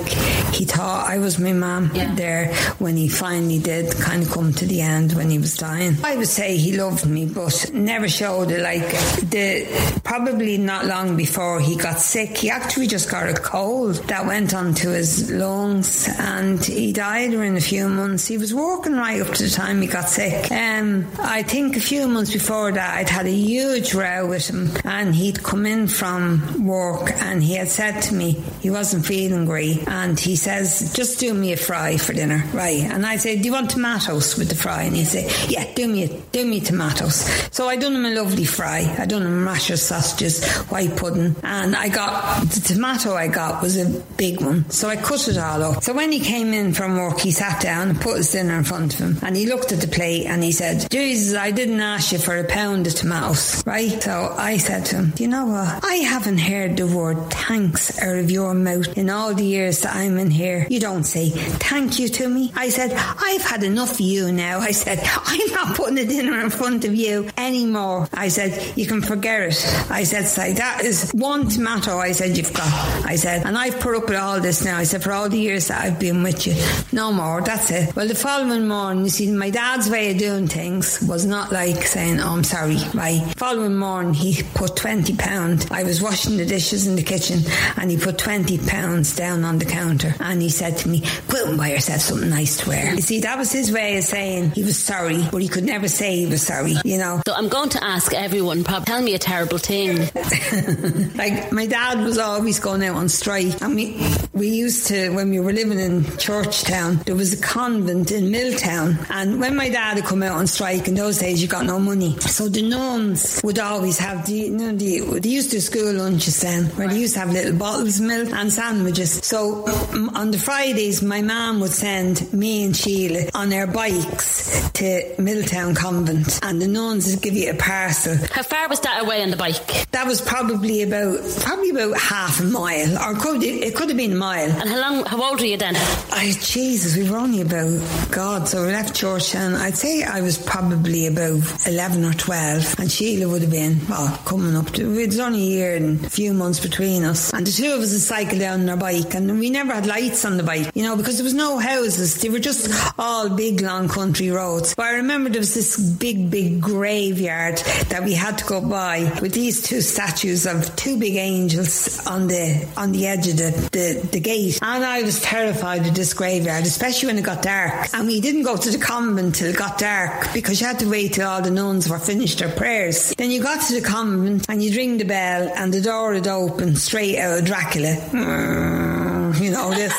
he thought I was my mom Yeah. there when he finally did kind of come to the end when he was dying. I would say he loved me, but never showed it. Like the, probably not long before he got sick, he actually just got a cold that went onto his lungs and he died within a few months. He was walking right up to the time he got sick. Um, I think a few months before that, I'd had a huge row with him and he'd come in from Um, work and he had said to me he wasn't feeling great and he says, just do me a fry for dinner, right? And I said, do you want tomatoes with the fry? And he said, yeah, do me, do me tomatoes. So I done him a lovely fry. I done him rasher sausages, white pudding, and I got the tomato I got was a big one, so I cut it all up. So when he came in from work, he sat down and put his dinner in front of him, and he looked at the plate and he said, "Jesus, I didn't ask you for a pound of tomatoes, right?" So I said to him, "Do you know what? I haven't heard the word thanks out of your mouth in all the years that I'm in here. You don't say thank you to me." I said, "I've had enough of you now." I said, "I'm not putting a dinner in front of you anymore." I said, "You can forget it." I said, "Say that is one tomato." I said, "You've got." I said, "And I've put up with all this now." I said, "For all the years that I've been with you, no more. That's it." Well, the following morning, you see, my dad's way of doing things was not like saying, "Oh, I'm sorry." Right. Following morning, he put twenty pound. I was washing the dishes in the kitchen, and he put twenty pounds down on the counter, and he said to me, "Go out and buy yourself something nice to wear." You see, that was his way of saying he was sorry, but he could never say he was sorry. You know. So I'm going to ask everyone, prob- tell me a terrible thing. (laughs) like my dad was always going out on strike and we we used to when we were living in Churchtown there was a convent in Milltown and when my dad had come out on strike in those days you got no money so the nuns would always have the you know the they used to school school lunches then, where they used to have little bottles of milk and sandwiches. So on the Fridays, my mum would send me and Sheila on their bikes to Milltown Convent, and the nuns would give you a parcel. How far was that away on the bike? That was probably about probably about half a mile, or could it could have been a mile. And how long? How old were you then? I Jesus, we were only about God. So we left church, and I'd say I was probably about eleven or twelve, and Sheila would have been well coming up to. It was only a year and a few months between us, and the two of us would cycle down on our bike, and we never had lights on the bike, you know, because there was no houses. They were just all big long country roads. But I remember there was this big, big graveyard that we had to go by with these two statues of two big angels on the on the edge of the, the, the gate, and I was terrified of this graveyard, especially when it got dark. And we didn't go to the convent till it got dark because you had to wait till all the nuns were finished their prayers. Then you got to the convent and you'd ring the bell and the door would open straight out of Dracula. Mm, you know, this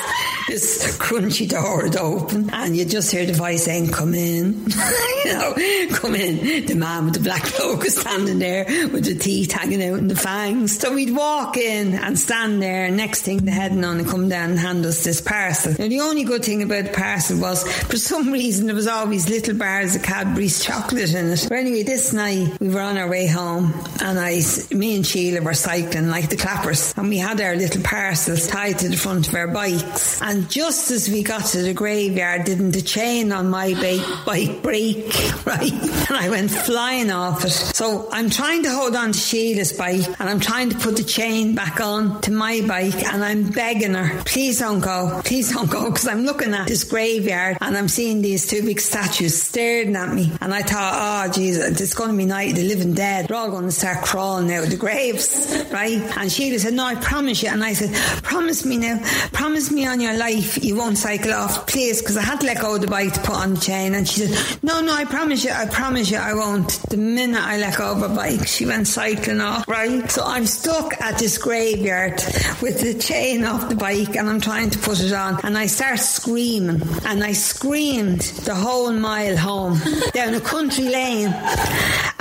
this crunchy door would open and you just hear the voice saying, Come in. (laughs) you know, come in. The man with the black cloak was standing there with the teeth hanging out in the fangs. So we'd walk in and stand there. Next thing, the head nun would come down and hand us this parcel. Now, the only good thing about the parcel was, for some reason, there was always little bars of Cadbury's chocolate in it. But anyway, this night we were on our way home and I, me and Sheila were cycling like the clappers and we had our little parcels tied to the front of our bikes. And just as we got to the graveyard, didn't the chain on my bike, bike break, (laughs) right? And I went flying off it. So I'm trying to hold on to Sheila's bike and I'm trying to put the chain back on to my bike and I'm begging her, please don't go, please don't go, because I'm looking at this graveyard and I'm seeing these two big statues staring at me. And I thought, oh, Jesus, it's going to be night of the living dead. They're all going to start crawling out of the graves, (laughs) right? And Sheila said, no, I promise you. And I said, promise me now, promise me on your life you won't cycle off, please, because I had to let go of the bike to put on the chain. And she said, no, no, I promise you, I promise you I won't. The minute I let go of her bike, she went cycling off, right? So I'm stuck at this graveyard with the chain off the bike and I'm trying to put it on. And I start screaming and I screamed the whole mile home (laughs) down a country lane.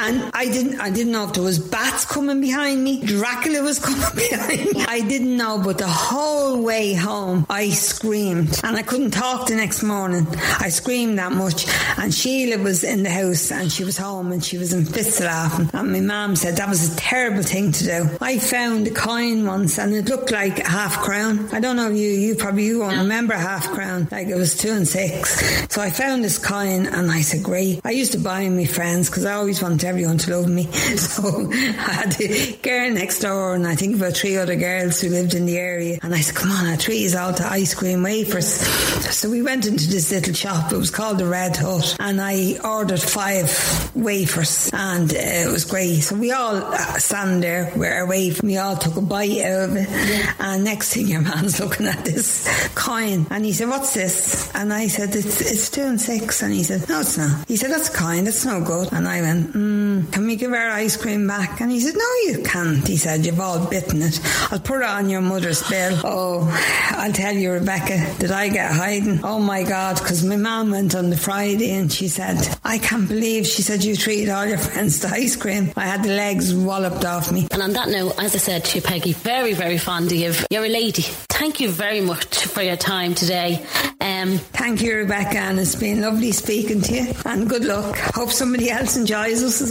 And I didn't, I didn't know if there was bats coming behind me. Dracula was (laughs) coming behind me. I didn't know, but the whole way home, I screamed and I couldn't talk the next morning. I screamed that much. And Sheila was in the house and she was home and she was in fits laughing. And my mum said that was a terrible thing to do. I found a coin once and it looked like a half crown. I don't know if you, you probably you won't remember half crown. Like it was two and six. So I found this coin and I said, great. I used to buy my friends because I always wanted everyone to love me. (laughs) So I had the girl next door and I think about three other girls who lived in the area. And I said, come on, I treat you all to ice cream wafers. So we went into this little shop. It was called the Red Hut. And I ordered five wafers and uh, it was great. So we all uh, stand there with our wafer. We all took a bite out of it. And next thing your man's (laughs) looking at this coin and he said, what's this? And I said, it's, it's two and six. And he said, no, it's not. He said, that's a coin. That's no good. And I went, mm, can we give our ice cream back? And he said, no, you can't. He said, you've all bitten it. I'll put it on your mother's bill. Oh, I'll tell you, Rebecca, did I get hiding? Oh my God, because my mum went on the Friday and she said, I can't believe, she said, you treated all your (laughs) friends to ice cream. I had the legs walloped off me. And on that note, as I said to you, Peggy, very, very fond of you. You're a lady. Thank you very much for your time today. Um, Thank you, Rebecca, and it's been lovely speaking to you. And good luck. Hope somebody else enjoys us as